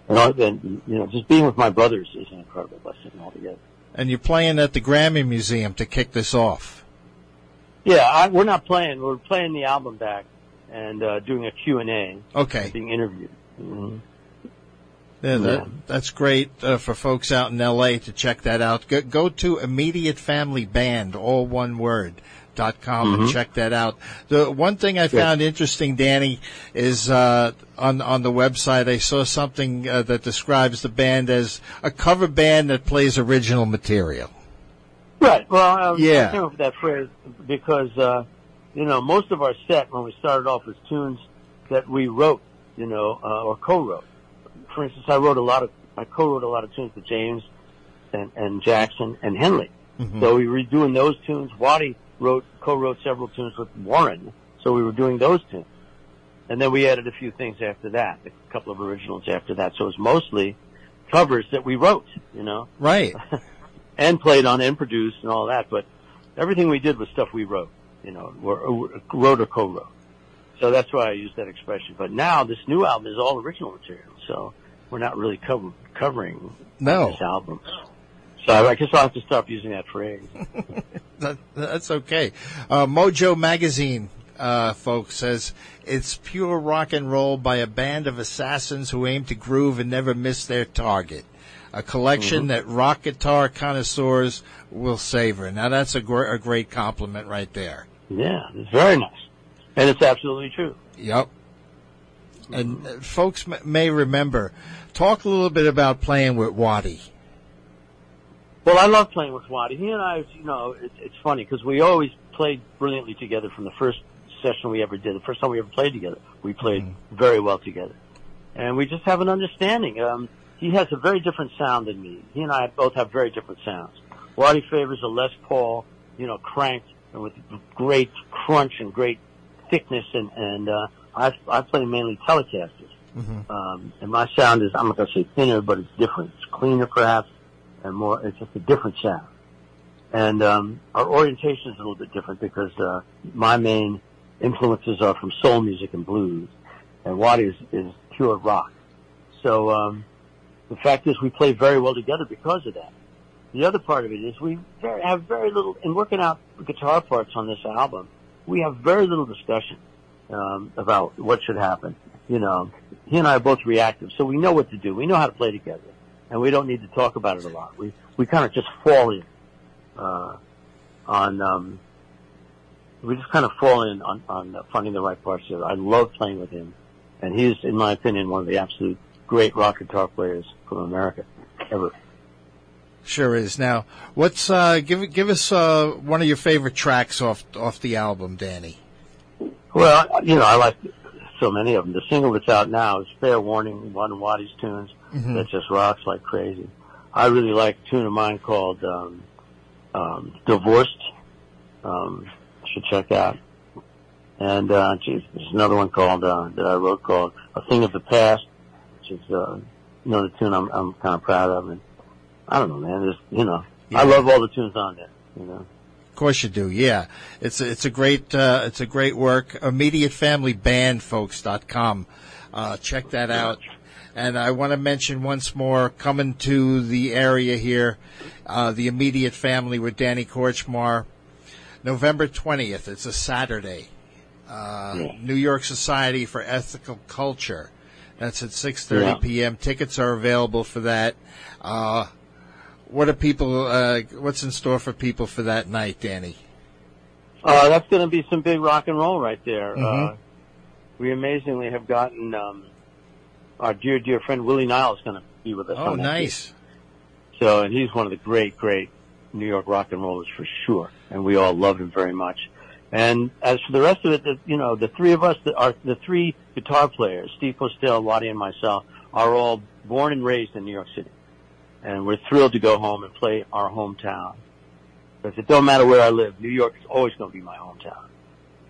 And, all, and, you know, just being with my brothers is an incredible blessing altogether. And you're playing at the Grammy Museum to kick this off. Yeah, I, we're not playing. We're playing the album back and uh, doing a Q and A, Okay. being interviewed. hmm Yeah, that, that's great uh, for folks out in L.A. to check that out. Go, go to Immediate Family Band, all one word, dot com and check that out. The one thing I found interesting, Danny, is uh, on on the website I saw something uh, that describes the band as a cover band that plays original material. Right. Well, um, Yeah. I came up with that phrase because uh, you know most of our set when we started off was tunes that we wrote, you know, uh, or co-wrote. For instance, I wrote a lot of I co-wrote a lot of tunes with James and, and Jackson and Henley. Mm-hmm. So we were doing those tunes. Waddy wrote co-wrote several tunes with Warren, so we were doing those tunes. And then we added a few things after that, a couple of originals after that. So it was mostly covers that we wrote, you know Right. [LAUGHS] and played on and produced and all that. But everything we did was stuff we wrote, you know, wrote or co-wrote. So that's why I use that expression. But now this new album is all original material, so we're not really cover, covering No. this album. So I guess I'll have to stop using that phrase. [LAUGHS] That, that's okay. Uh, Mojo Magazine, uh, folks, says it's pure rock and roll by a band of assassins who aim to groove and never miss their target. A collection that rock guitar connoisseurs will savor. Now that's a, gr- a great compliment right there. Yeah, it's very nice, and it's absolutely true. Yep. And uh, folks may remember, talk a little bit about playing with Waddy. Well, I love playing with Waddy. He and I, you know, it's, it's funny because we always played brilliantly together from the first session we ever did. The first time we ever played together, we played very well together, and we just have an understanding. Um, he has a very different sound than me. He and I both have very different sounds. Waddy favors a Les Paul, you know, cranked and with great crunch and great thickness, and and uh, I I play mainly Telecasters. Um, and my sound is, I'm not going to say thinner, but it's different. It's cleaner perhaps and more, it's just a different sound. And, um, our orientation is a little bit different because, uh, my main influences are from soul music and blues and Waddy is, is pure rock. So, um, the fact is we play very well together because of that. The other part of it is we very, have very little, in working out guitar parts on this album, we have very little discussion, um, about what should happen. You know, he and I are both reactive, so we know what to do. We know how to play together, and we don't need to talk about it a lot. We we kind of just fall in uh, on. Um, we just kind of fall in on on finding the right parts together. I love playing with him, and he's, in my opinion, one of the absolute great rock guitar players from America ever. Sure is. Now, what's uh, give give us uh, one of your favorite tracks off off the album, Danny? Well, you know, I like so many of them. The single that's out now is Fair Warning, one of Waddy's tunes that just rocks like crazy. I really like a tune of mine called um, um, Divorced. Um, should check out. And uh, geez, there's another one called uh, that I wrote called "A Thing of the Past," which is uh, another tune I'm I'm kind of proud of. And I don't know, man. There's you know, Yeah. I love all the tunes on there. You know. Of course you do. Yeah, it's a, it's a great uh, it's a great work. ImmediateFamilyBandFolks.com. Uh, check that out. And I want to mention once more, coming to the area here, uh, the immediate family with Danny Kortchmar, November twentieth. It's a Saturday. Uh, Yeah. New York Society for Ethical Culture. That's at six thirty Yeah. p.m. Tickets are available for that. Uh, what are people? Uh, what's in store for people for that night, Danny? Uh, that's going to be some big rock and roll right there. Mhm. Uh, we amazingly have gotten um, our dear, dear friend Willie Nile is going to be with us. Oh, nice. So, and he's one of the great, great New York rock and rollers for sure, and we all love him very much. And as for the rest of it, the, you know, the three of us, that are the three guitar players, Steve Postell, Waddy, and myself, are all born and raised in New York City, and we're thrilled to go home and play our hometown. Because it don't matter where I live, New York is always going to be my hometown.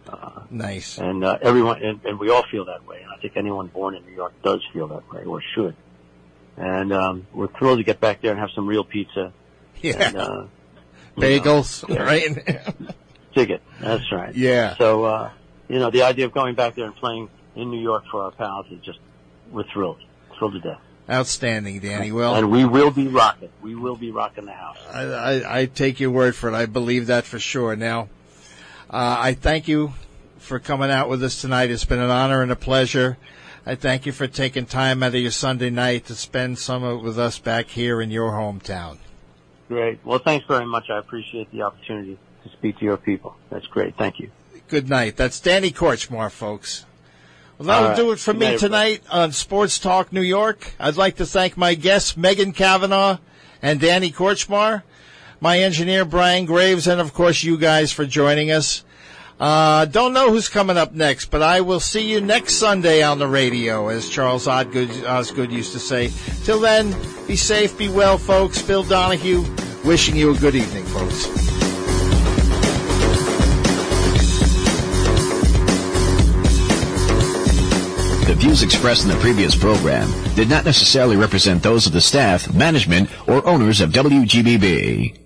Uh, Nice. and uh, everyone, and, and we all feel that way. And I think anyone born in New York does feel that way, or should. And um, we're thrilled to get back there and have some real pizza. Yeah. And, uh, Bagels, Yeah. right? know, dig it. That's right. yeah. So, uh, you know, the idea of going back there and playing in New York for our pals is just, we're thrilled. Thrilled to death. Outstanding, Danny. Well, and we will be rocking. We will be rocking the house. I, I, I take your word for it. I believe that for sure. Now, uh, I thank you for coming out with us tonight. It's been an honor and a pleasure. I thank you for taking time out of your Sunday night to spend some of it with us back here in your hometown. Great. Well, thanks very much. I appreciate the opportunity to speak to your people. That's great. Thank you. Good night. That's Danny Kortchmar, folks. Well, that'll right. do it for me everybody. tonight on Sports Talk New York. I'd like to thank my guests, Megan Cavanagh and Danny Kortchmar, my engineer, Brian Graves, and of course you guys for joining us. Uh, don't know who's coming up next, but I will see you next Sunday on the radio, as Charles Osgood, Osgood used to say. Till then, be safe, be well, folks. Phil Donahue, wishing you a good evening, folks. The views expressed in the previous program did not necessarily represent those of the staff, management, or owners of WGBB.